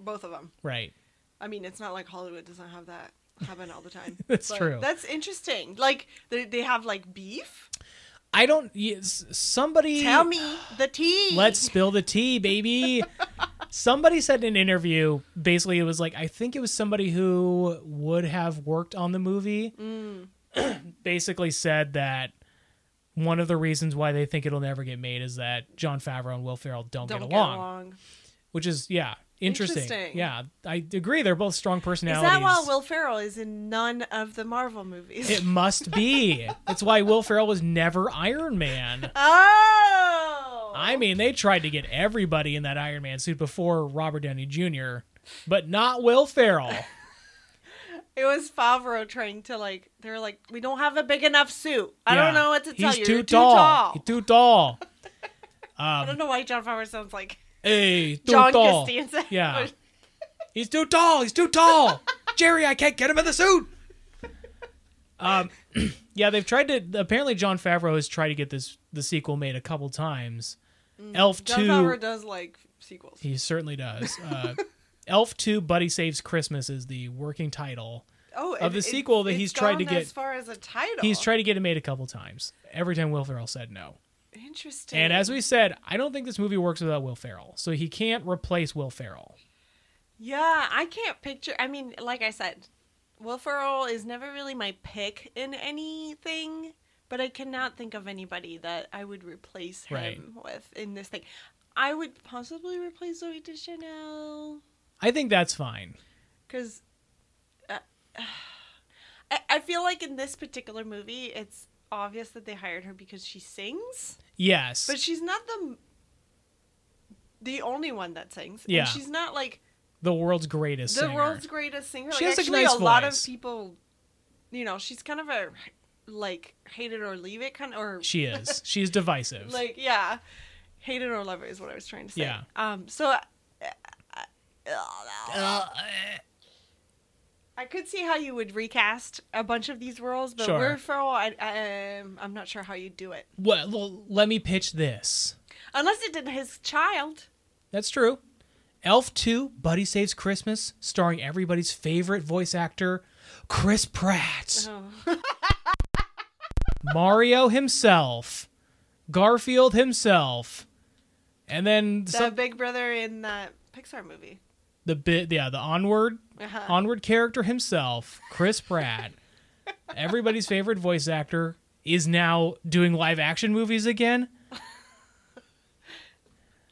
both of them. right. I mean, it's not like Hollywood doesn't have that happen all the time. That's But true. That's interesting. Like they they have like beef. I don't. Yes, somebody Tell me the tea. Let's spill the tea, baby. somebody said in an interview, basically, it was like, I think it was somebody who would have worked on the movie, Mm. basically said that one of the reasons why they think it'll never get made is that Jon Favreau and Will Ferrell don't, don't get, get along, along. which is, yeah, interesting. Interesting. Yeah, I agree. They're both strong personalities Is that why Will Ferrell is in none of the Marvel movies? it must be. That's why Will Ferrell was never Iron Man. oh. I mean, they tried to get everybody in that Iron Man suit before Robert Downey Jr., but not Will Ferrell. It was Favreau trying to like. They're like, we don't have a big enough suit. I Yeah. don't know what to tell He's you. Too You're tall. too tall. He's too tall. I Um, don't know why Jon Favreau sounds like hey, too John tall. Costanza. Yeah. He's too tall. He's too tall. Jerry, I can't get him in the suit. Um, yeah, they've tried to. Apparently, Jon Favreau has tried to get this the sequel made a couple times. Elf Mm. John Two, Favreau does like sequels. he certainly does. Uh, Elf Two, Buddy Saves Christmas is the working title. Oh, of the it- sequel that he's tried to get- as far as a title. He's tried to get it made a couple times. Every time Will Ferrell said no. Interesting. And as we said, I don't think this movie works without Will Ferrell. So he can't replace Will Ferrell. Yeah, I can't picture. I mean, like I said, Will Ferrell is never really my pick in anything, but I cannot think of anybody that I would replace him Right. with in this thing. I would possibly replace Zooey Deschanel I think that's fine. because uh, I, I feel like in this particular movie, it's obvious that they hired her because she sings, Yes. but she's not the the only one that sings. And Yeah. she's not like the world's greatest the singer. world's greatest singer. She like, has a actually, nice a lot of people, you know, she's kind of a like hate it or leave it kind of, or She is. She's divisive. like yeah, hate it or love it is what I was trying to say. Yeah. Um. So. uh, Uh, I could see how you would recast a bunch of these roles, but Sure. Will Ferrell, I, I, um, I'm not sure how you do it well, well, let me pitch this. unless it did his child. That's true. Elf 2, Buddy Saves Christmas, starring everybody's favorite voice actor, Chris Pratt. Oh. Mario himself, Garfield himself, and then The some, Big Brother in that Pixar movie. the bit yeah the onward Uh-huh. onward character himself, Chris Pratt, everybody's favorite voice actor, is now doing live action movies again.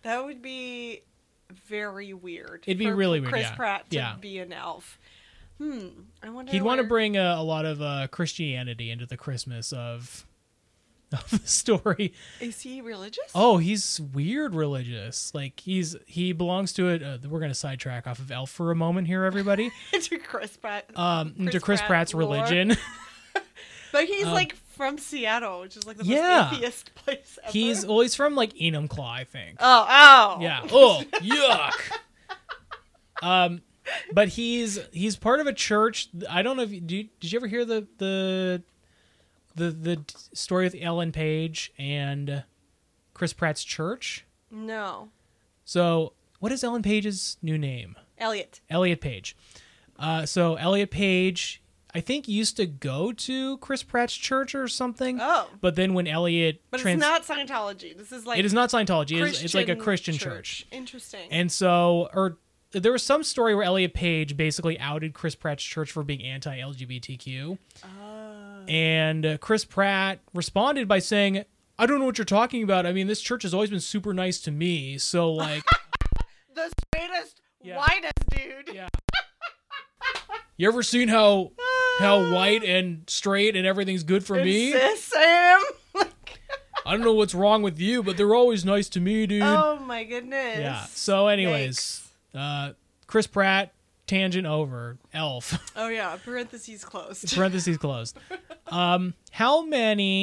That would be very weird. It'd be for really weird, Chris yeah. Pratt to Yeah. be an elf. Hmm. I wonder. He'd want to bring a, a lot of uh, Christianity into the Christmas of of the story. Is he religious? Oh, he's weird religious. Like he's he belongs to it. Uh, we're gonna sidetrack off of Elf for a moment here, everybody. to Chris Pratt. Um, into Chris Chris Pratt Pratt's lore. religion. but he's um, like from Seattle, which is like the Yeah. most atheist place ever. he's well, he's from like Enumclaw, I think. Oh, oh. Yeah. Oh, yuck. Um, but he's he's part of a church. I don't know if you, do you, did you ever hear the the the the story with Ellen Page and Chris Pratt's church? No. So, what is Ellen Page's new name? Elliot. Elliot Page. Uh, so Elliot Page, I think, used to go to Chris Pratt's church or something. Oh. But then when Elliot, But trans- it's not Scientology. This is like it is not Scientology. It's, it's like a Christian church. Interesting. And so, or there was some story where Elliot Page basically outed Chris Pratt's church for being anti-LGBTQ, Oh. and uh, Chris Pratt responded by saying, "I don't know what you're talking about. I mean, this church has always been super nice to me. So, like, the straightest, Yeah. whitest dude. yeah. You ever seen how how white and straight and everything's good for me? Sam. I don't know what's wrong with you, but they're always nice to me, dude." oh my goodness. yeah. So, anyways, uh, Chris Pratt, tangent over. Elf. Oh yeah. Parentheses closed. parentheses closed. Um, how many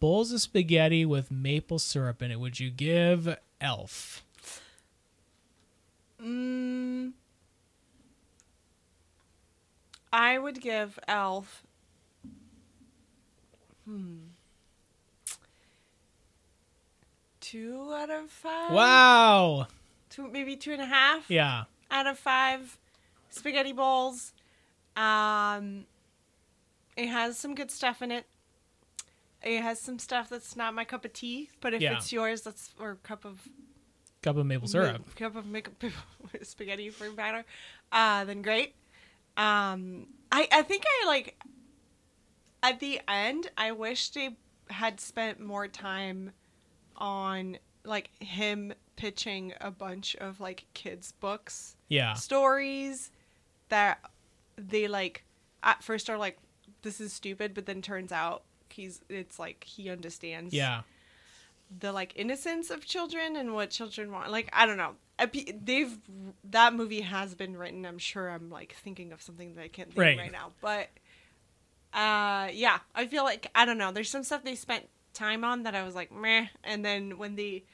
bowls of spaghetti with maple syrup in it would you give Elf? Mm, I would give Elf. Hmm. Two out of five. Wow. Two, maybe two and a half. Yeah. out of five spaghetti bowls. Um, it has some good stuff in it. It has some stuff that's not my cup of tea, but if Yeah. it's yours, that's or cup of Cup of maple syrup. ma- cup of make- spaghetti for batter, uh, then great. Um, I I think I like at the end. I wish they had spent more time on like him pitching a bunch of like kids books Yeah. stories that they like at first are like this is stupid but then turns out he's it's like he understands Yeah. the like innocence of children and what children want like i don't know they've that movie has been written i'm sure i'm like thinking of something that i can't think Right. right now but uh yeah i feel like i don't know there's some stuff they spent time on that i was like meh and then when they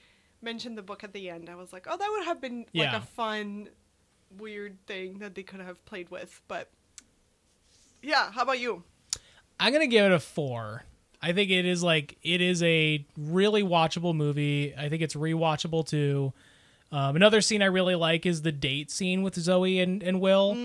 mentioned the book at the end i was like oh that would have been like a fun weird thing that they could have played with but yeah how about you I'm gonna give it a four. I think it is like it is a really watchable movie. I think it's rewatchable too. Um, another scene I really like is the date scene with Zooey and, and Will.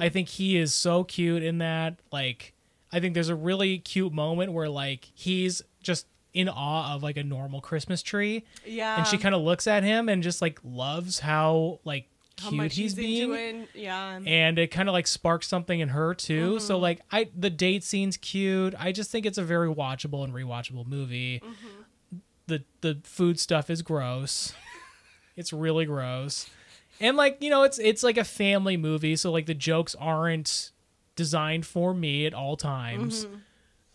I think he is so cute in that. Like, I think there's a really cute moment where like he's just in awe of like a normal Christmas tree, yeah and she kind of looks at him and just like loves how like how cute much he's being yeah and it kind of like sparks something in her too. Mm-hmm. So like I the date scene's cute. I just think it's a very watchable and rewatchable movie. Mm-hmm. The the food stuff is gross. it's really gross. And like, you know, it's it's like a family movie, so like the jokes aren't designed for me at all times. Mm-hmm.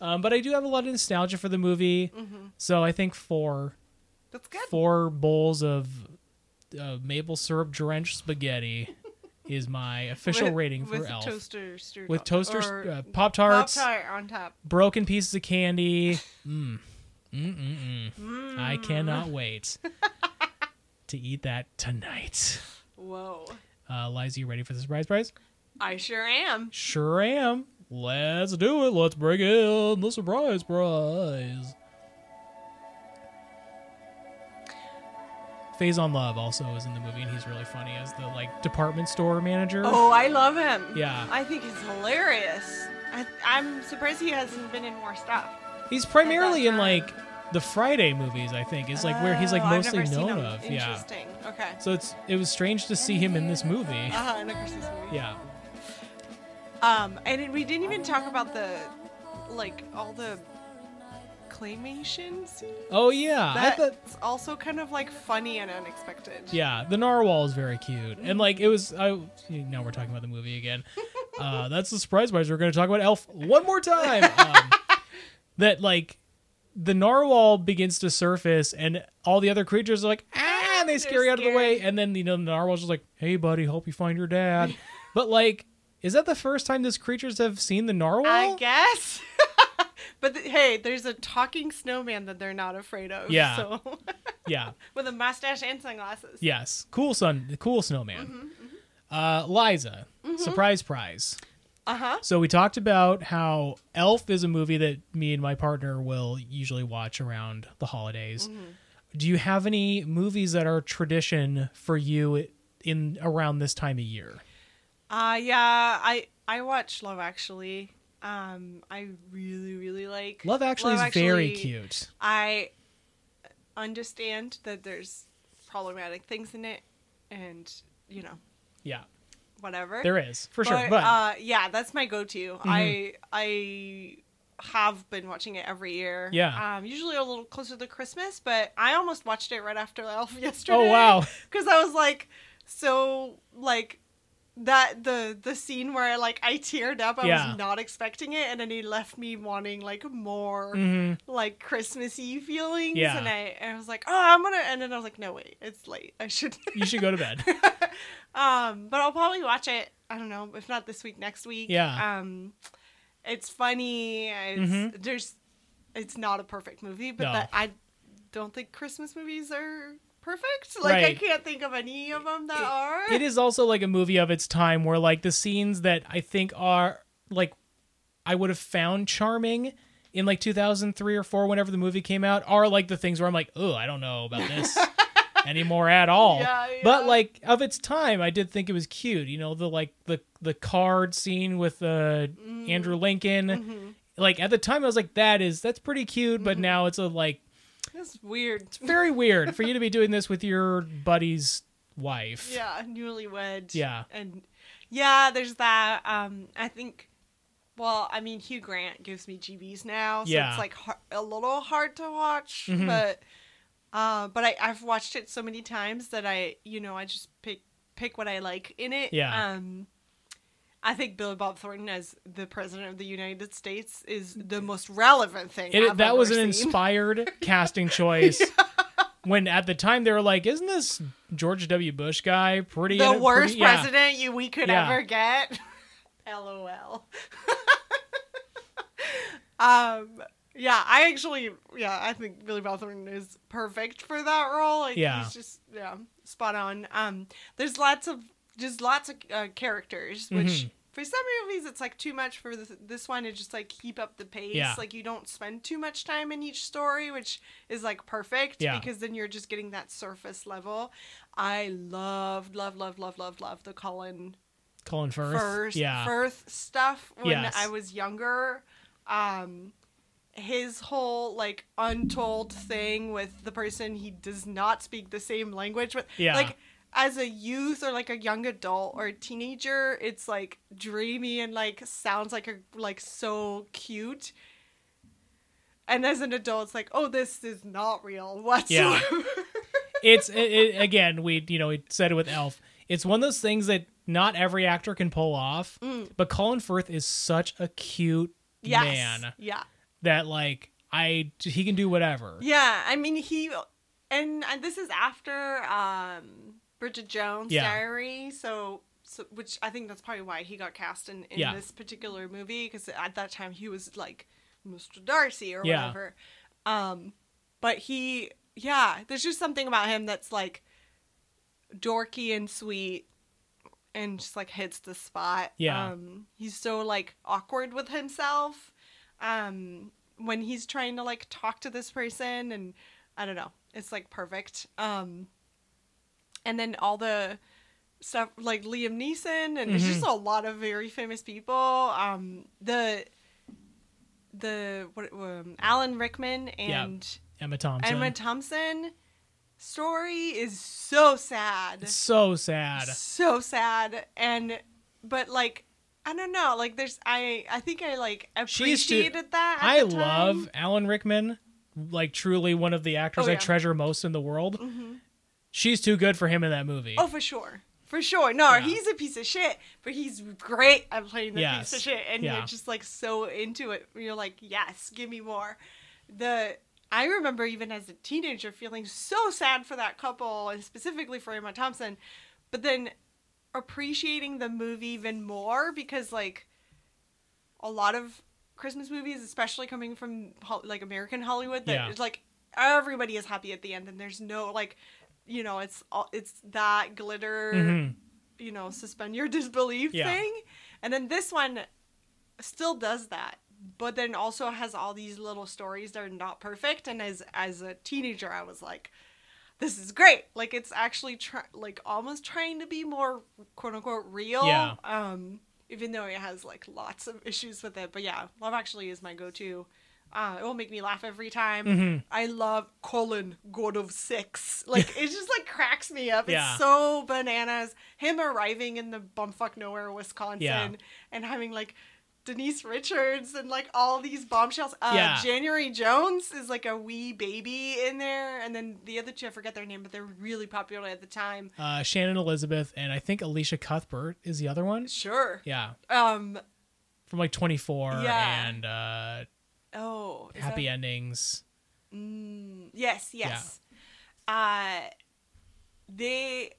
Um, but I do have a lot of nostalgia for the movie. So I think four that's good four bowls of uh, maple syrup drenched spaghetti is my official With- rating for with Elf. toaster with toaster uh, pop tarts, Pop-Tart on top. broken pieces of candy. Mm. Mm mm mm. I cannot wait to eat that tonight. Whoa. Uh, Liza, you ready for the surprise prize? I sure am. Sure am. Let's do it. Let's bring in the surprise prize. Faizon Love also is in the movie, and he's really funny as the like department store manager. Oh, I love him. Yeah. I think he's hilarious. I, I'm surprised he hasn't been in more stuff. He's primarily in like the Friday movies. I think is like where he's like Oh, mostly known of. Yeah. Interesting. Okay. So it's it was strange to see him in this movie. Uh-huh, in a Christmas movie. Yeah. Um, and then we didn't even talk about the, like, all the claymation scenes. Oh yeah. That's thought also kind of like funny and unexpected. Yeah, the narwhal is very cute, and like it was. I now we're talking about the movie again. Uh, that's the surprise prize. We're going to talk about Elf one more time. Um, that like the narwhal begins to surface, and all the other creatures are like ah, and they They're scurry out of the way, and then you know the narwhal's just like, hey buddy, help you find your dad. but like, is that the first time these creatures have seen the narwhal? I guess. but hey, there's a talking snowman that they're not afraid of. Yeah. So Yeah. with a mustache and sunglasses. Yes. Cool son. Cool snowman. Mm-hmm, Uh, Liza, surprise prize. Uh huh. So we talked about how Elf is a movie that me and my partner will usually watch around the holidays. Mm-hmm. Do you have any movies that are tradition for you in around this time of year? Uh yeah, I I watch Love Actually. Um, I really really like Love Actually is very cute. I understand that there's problematic things in it, and you know Yeah, whatever. there is for sure. But, But uh, yeah, that's my go-to. I I have been watching it every year. Yeah. Um, usually a little closer to Christmas, but I almost watched it right after Elf yesterday. oh wow, Because I was like, so like that the the scene where like I teared up. I Yeah. was not expecting it, and then it left me wanting like more hmm like Christmassy feelings. Yeah. And I, and I was like, oh, I'm gonna. And then I was like, no, wait, it's late. I should. you should go to bed. um, but I'll probably watch it. I don't know if not this week, next week. Yeah. Um, it's funny. It's, Mhm. There's, it's not a perfect movie, but No. that I don't think Christmas movies are perfect. Like I can't think of any of them that are. it is also like a movie of its time where like the scenes that I think are like I would have found charming in like 2003 or 4 whenever the movie came out are like the things where I'm like, "Oh, I don't know about this anymore at all." Yeah, But like of its time, I did think it was cute. You know, the like the the card scene with uh, Mm. Andrew Lincoln. Mm-hmm. Like at the time I was like that is that's pretty cute, but now it's a like It's weird. very weird for you to be doing this with your buddy's wife. Yeah, newlywed. Yeah. And yeah, there's that. Um, I think. Well, I mean, Hugh Grant gives me GBs now, so Yeah. it's like har- a little hard to watch. Mhm. But, uh, but I, I've watched it so many times that I, you know, I just pick pick what I like in it. Yeah. Um, I think Billy Bob Thornton as the president of the United States is the most relevant thing. It, that was an seen. inspired casting choice. When at the time they were like, "Isn't this George W. Bush guy pretty the pretty- worst yeah. president you we could Yeah. ever get. LOL. um yeah, I actually yeah, I think Billy Bob Thornton is perfect for that role. Like Yeah. he's just yeah, spot on. Um there's lots of just lots of uh, characters which Mhm. for some movies it's like too much for this, this one to just like keep up the pace. Yeah. Like you don't spend too much time in each story, which is like perfect Yeah. because then you're just getting that surface level. I loved, love, love, love, love, love the Colin Colin Firth. Firth, yeah. Firth stuff when Yes. I was younger. Um, his whole like untold thing with the person he does not speak the same language with. Yeah. Like as a youth or like a young adult or a teenager, it's like dreamy and like sounds like a like so cute. And as an adult, it's like, oh, this is not real whatsoever. it's it, it, again we you know we said it with Elf. It's one of those things that not every actor can pull off, but Colin Firth is such a cute Mm. yes. man Yeah. that like I he can do whatever. Yeah, I mean he, and, and this is after um, Bridget Jones' Yeah. Diary, so so which I think that's probably why he got cast in, in Yeah. this particular movie because at that time he was like Mr. Darcy or whatever. Um, but he, yeah, there's just something about him that's like dorky and sweet. And just like hits the spot. Yeah. Um, he's so like awkward with himself. Um, when he's trying to like talk to this person and I don't know. It's like perfect. Um and then all the stuff like Liam Neeson and it's Mhm. just a lot of very famous people. Um the the what um, Alan Rickman and Emma Thompson. Emma Thompson story is so sad. So sad. so sad and but like I don't know, like there's I I think I like appreciated that. at I the time. love Alan Rickman, like truly one of the actors Oh, I yeah. Mm-hmm. treasure most in the world. She's too good for him in that movie. Oh, for sure. For sure. No, Yeah. he's a piece of shit, but he's great at playing the Yes. piece of shit. And Yeah. you're just like so into it. You're like, yes, give me more. The I remember even as a teenager feeling so sad for that couple and specifically for Emma Thompson, but then appreciating the movie even more because like a lot of Christmas movies, especially coming from like American Hollywood, that Yeah. it's like everybody is happy at the end, and there's no like, you know, it's all it's that glitter, Mhm. you know, suspend your disbelief Yeah. thing, and then this one still does that, but then also has all these little stories that are not perfect, and as as a teenager, I was like. This is great. Like it's actually try- like almost trying to be more quote unquote real. Yeah. Um, even though it has like lots of issues with it. But yeah, Love Actually is my go-to. Uh, it will make me laugh every time. Mhm. I love Colin, God of Sex. Like it just like cracks me up. Yeah. It's so bananas. Him arriving in the bumfuck nowhere, Wisconsin, Yeah. and having like Denise Richards and like all these bombshells. Uh, Yeah. January Jones is like a wee baby in there, and then the other two I forget their name, but they're really popular at the time. Uh, Shannon Elizabeth and I think Elisha Cuthbert is the other one. Sure. Yeah, Um. from like 24 Yeah. and uh, Oh. Happy that- Endings. Mm, yes, yes. Uh they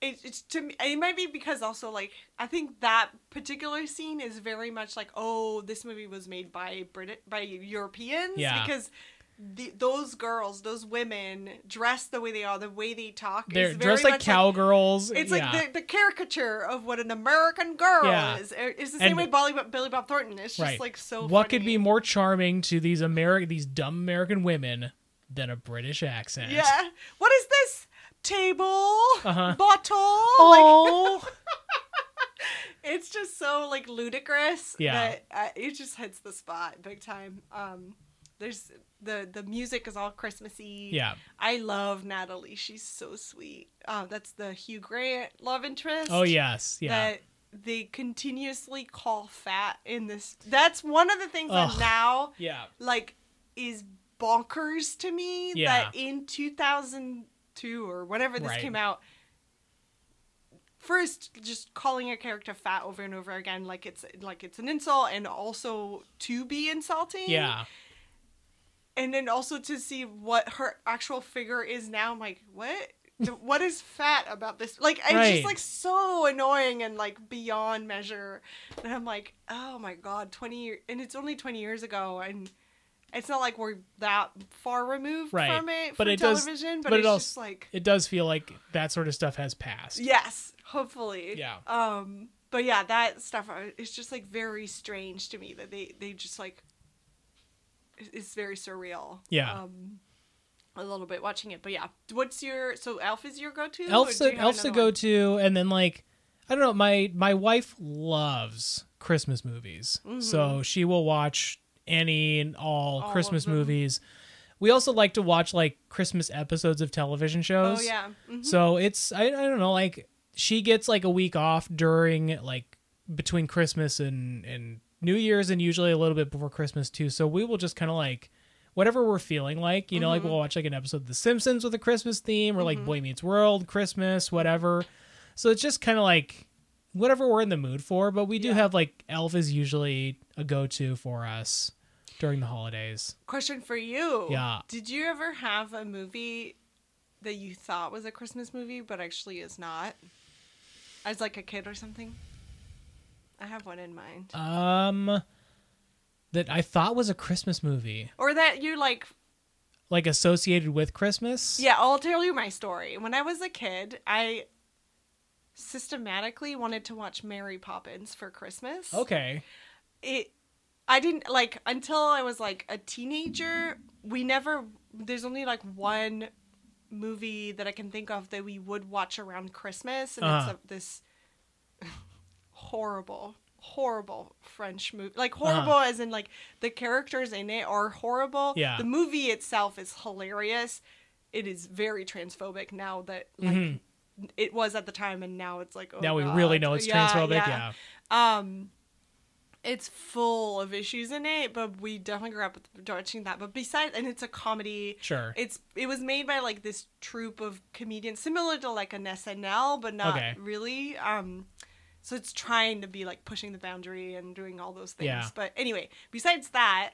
it, it's to me it might be because also like I think that particular scene is very much like oh this movie was made by Brit by Europeans Yeah. because the, those girls those women dress the way they are the way they talk They're is very dressed like cowgirls. it's yeah. like the, the caricature of what an American girl Yeah. is. It's the same And- way Billy, Billy Bob Thornton. It's just right. like so. what could be more charming to these American, these dumb American women than a British accent? Yeah. What is this? Table, Uh-huh. bottle. Like Oh, it's just so like ludicrous. Yeah. That uh, it just hits the spot big time. Um, there's the the music is all Christmassy. yeah. I love Natalie. She's so sweet. Uh, that's the Hugh Grant love interest. Oh yes, yeah. That they continuously call fat in this. That's one of the things that now yeah. like is bonkers to me Yeah. that in 2002 or whenever this Right. came out first just calling a character fat over and over again like it's like it's an insult and also to be insulting Yeah. And then also to see what her actual figure is now i'm like what what is fat about this like it's Right. just like so annoying and like beyond measure and i'm like oh my god 20 years and it's only 20 years ago and it's not like we're that far removed Right. from it But for it does- television but, but it also- just like It does feel like that sort of stuff has passed. yes hopefully Yeah. um but yeah that stuff uh, it's just like very strange to me that they they just like it's very surreal Yeah. um a little bit watching it but yeah what's your so elf is your go-to Elf's or a, Elf's a go-to, and then like I don't know, my my wife loves Christmas movies, so she will watch any and all, Mm-hmm. All Christmas movies. We also like to watch like Christmas episodes of television shows. oh yeah Mhm. So it's I, I don't know like she gets like a week off during like between Christmas and and New Year's and usually a little bit before Christmas too. So we will just kind of like whatever we're feeling like, you know, like mm-hmm. we'll watch like an episode of The Simpsons with a Christmas theme or like mm-hmm. Boy Meets World, Christmas, whatever. So it's just kind of like whatever we're in the mood for, but we do Yeah. have like Elf is usually a go-to for us during the holidays. question for you Yeah. did you ever have a movie that you thought was a christmas movie but actually is not as like a kid or something i have one in mind Um that I thought was a Christmas movie. or that you like like associated with Christmas. Yeah, I'll tell you my story. When I was a kid, I systematically wanted to watch Mary Poppins for Christmas. Okay. It I didn't like until I was like a teenager, we never there's only like one movie that I can think of that we would watch around Christmas and Uh-huh. it's a, this horrible horrible French movie. Like horrible as in like the characters in it are horrible. Yeah. The movie itself is hilarious. It is very transphobic now that like it was at the time and now it's like oh now we really know it's Yeah, transphobic. yeah. Yeah. Um it's full of issues in it, but we definitely grew up with watching that. But besides, and it's a comedy. Sure. It's it was made by like this troupe of comedians, similar to like an SNL, but not Okay. really. Um, so it's trying to be like pushing the boundary and doing all those things. Yeah. But anyway, besides that,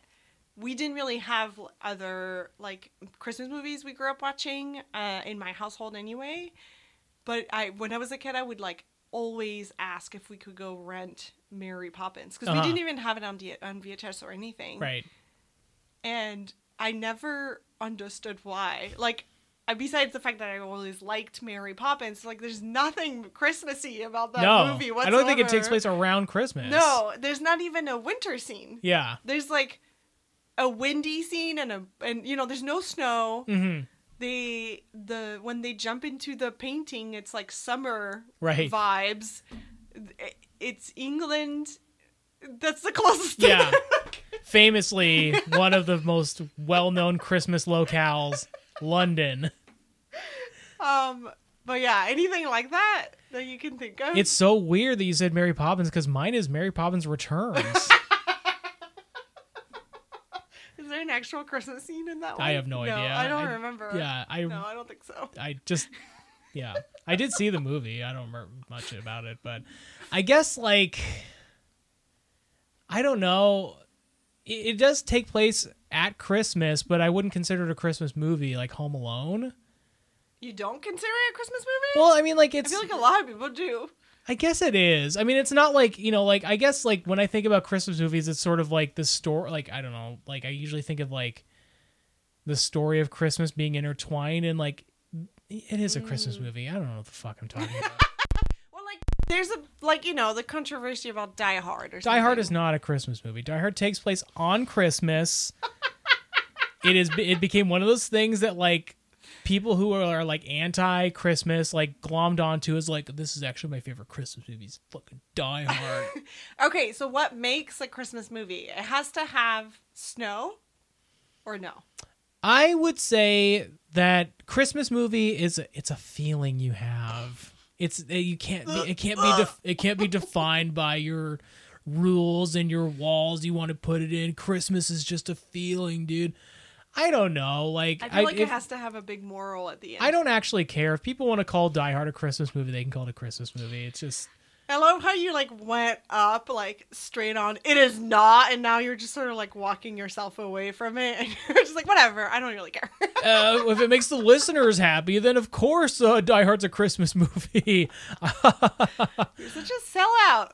we didn't really have other like Christmas movies we grew up watching uh, in my household anyway. But I, when I was a kid, I would like always ask if we could go rent Mary Poppins because Uh-huh. we didn't even have it on, D- on VHS or anything Right. and I never understood why. Like, besides the fact that I always liked Mary Poppins, like, there's nothing Christmassy about that no, movie I don't think it takes place around Christmas. No, there's not even a winter scene. Yeah. There's like a windy scene and a and you know there's no snow. hmm They the when they jump into the painting, it's like summer Right. vibes. It's England. That's the closest. thing. Yeah. Famously, one of the most well-known Christmas locales, London. Um, but yeah, anything like that that you can think of. It's so weird that you said Mary Poppins because mine is Mary Poppins Returns. Is there an actual Christmas scene in that one? I have no idea. I don't I- remember. yeah, I No, I don't think so. I just yeah. I did see the movie. I don't remember much about it, but I guess like I don't know. It, does take place at Christmas, but I wouldn't consider it a Christmas movie like Home Alone. You don't consider it a Christmas movie? Well, I mean like I it's feel like a lot of people do. I guess it is. I mean, it's not like you know, like I guess like when I think about Christmas movies, it's sort of like the story. Like I don't know, like I usually think of like the story of Christmas being intertwined, and like it is a Christmas Mm. movie. I don't know what the fuck I'm talking about. There's a like you know the controversy about Die Hard or something. Die Hard is not a Christmas movie. Die Hard takes place on Christmas. it is. It became one of those things that like people who are like anti-Christmas like glommed onto is like this is actually my favorite Christmas movie. It's fucking Die Hard. Okay, so what makes a Christmas movie? It has to have snow, or no? I would say that Christmas movie is a, it's a feeling you have. It's uh, you can't be, it can't be def, it can't be defined by your rules and your walls you want to put it in. Christmas is just a feeling, dude. I don't know, like I feel like it has to have a big moral at the end. I don't actually care if people want to call Die Hard a Christmas movie. They can call it a Christmas movie. It's just I love how you like went up like straight on. It is not, and now you're just sort of like walking yourself away from it, and you're just like, whatever. I don't really care. uh, if it makes the listeners happy, then of course uh, Die Hard's a Christmas movie. you're such a sellout.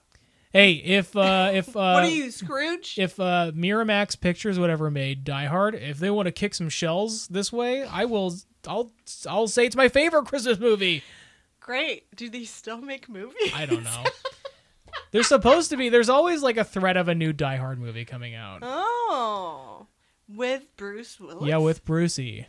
hey, if uh, if uh, what are you, Scrooge? if uh, Miramax Pictures, whatever made Die Hard, if they want to kick some shells this way, I will. I'll I'll say it's my favorite Christmas movie. Great. Do they still make movies? I don't know. They're supposed to be. There's always like a threat of a new Die Hard movie coming out. Oh, with Bruce Willis. Yeah, with Brucey.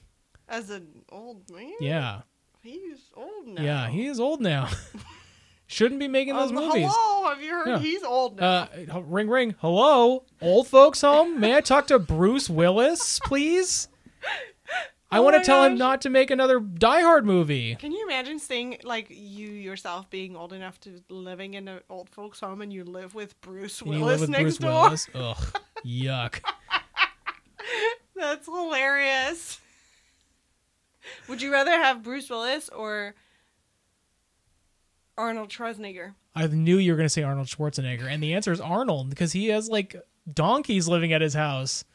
as an old man. Yeah, he's old now. yeah, he is old now. Shouldn't be making those Um, movies. Hello, have you heard? Yeah. He's old now. Uh, ring ring. Hello, old folks home. May I talk to Bruce Willis, please? I Oh want to tell him not to make another Die Hard movie. Can you imagine seeing like you yourself being old enough to living in an old folks home and you live with Bruce Willis you live with next Bruce door? Willis. Ugh, yuck. That's hilarious. Would you rather have Bruce Willis or Arnold Schwarzenegger? I knew you were going to say Arnold Schwarzenegger, and the answer is Arnold because he has like donkeys living at his house.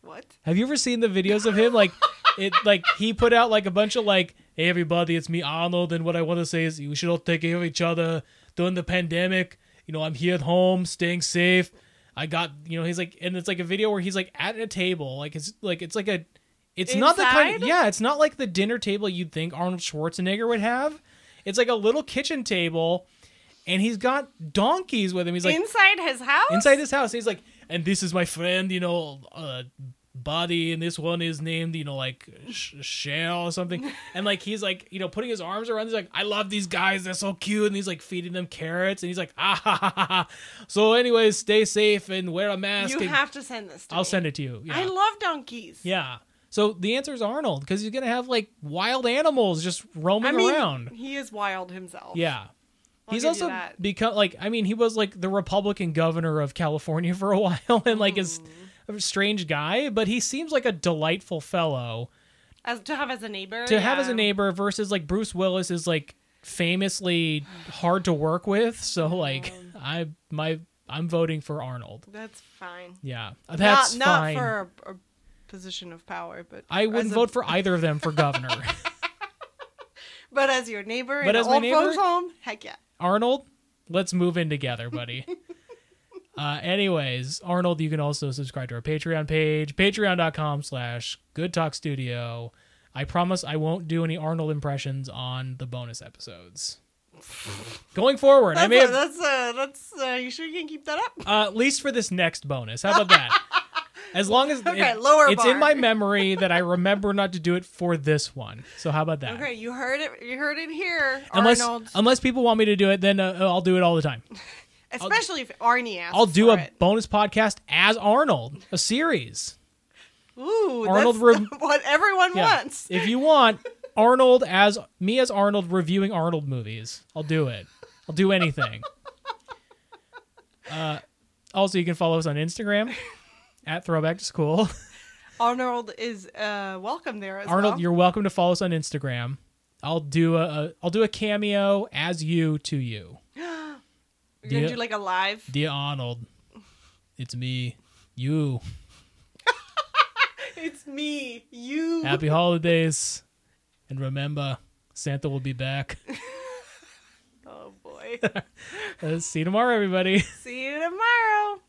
What? Have you ever seen the videos of him? Like, it like he put out like a bunch of like, "Hey everybody, it's me Arnold," and what I want to say is we should all take care of each other during the pandemic. You know, I'm here at home, staying safe. I got, you know, he's like, and it's like a video where he's like at a table, like it's like it's like a, it's not the kind, Inside? yeah, it's not like the dinner table you'd think Arnold Schwarzenegger would have. It's like a little kitchen table, and he's got donkeys with him. He's like, Inside his house? inside his house. He's like, and this is my friend, you know, uh, Buddy, and this one is named, you know, like Sh- Shell or something. And like he's like, you know, putting his arms around. He's like, I love these guys. They're so cute. And he's like feeding them carrots. And he's like, ah ha ha ha. So, anyways, stay safe and wear a mask. You have to send this to I'll me. send it to you. Yeah. I love donkeys. yeah. So the answer is Arnold because he's gonna have like wild animals just roaming I mean, around. he is wild himself. Yeah. I'll he's also become like I mean he was like the Republican governor of California for a while and like is Mm. a strange guy, but he seems like a delightful fellow as to have as a neighbor. to have as a neighbor versus like Bruce Willis is like famously hard to work with. So like I my I'm voting for Arnold. That's fine. Yeah, that's not, not fine. for a, a position of power, but I wouldn't a- vote for either of them for governor. But as your neighbor But in as my neighbor? folks home, heck yeah. Arnold, let's move in together, buddy. uh, anyways, Arnold, you can also subscribe to our Patreon page, patreon.com slash good talk studio. I promise I won't do any Arnold impressions on the bonus episodes. Going forward, I That's may a, have, that's uh that's uh, you sure you can keep that up? uh, at least for this next bonus. How about that? As long as Okay, it- lower it's bar. in my memory that I remember not to do it for this one. So how about that? Okay, you heard it. You heard it here, Unless Arnold. unless people want me to do it, then uh, I'll do it all the time. Especially if Arnie asks. I'll do a it. bonus podcast as Arnold, a series. Ooh, Arnold that's Re- what everyone Yeah. wants. If you want Arnold as me as Arnold reviewing Arnold movies, I'll do it. I'll do anything. Uh, also, you can follow us on Instagram at Throwback to School. Arnold is uh, welcome there as Arnold, well. you're welcome to follow us on Instagram. I'll do a, a I'll do a cameo as you to you, You're gonna do like a live. dear Arnold. It's me, you. It's me, you. Happy holidays, and remember, Santa will be back. Oh boy. See you tomorrow, everybody. See you tomorrow.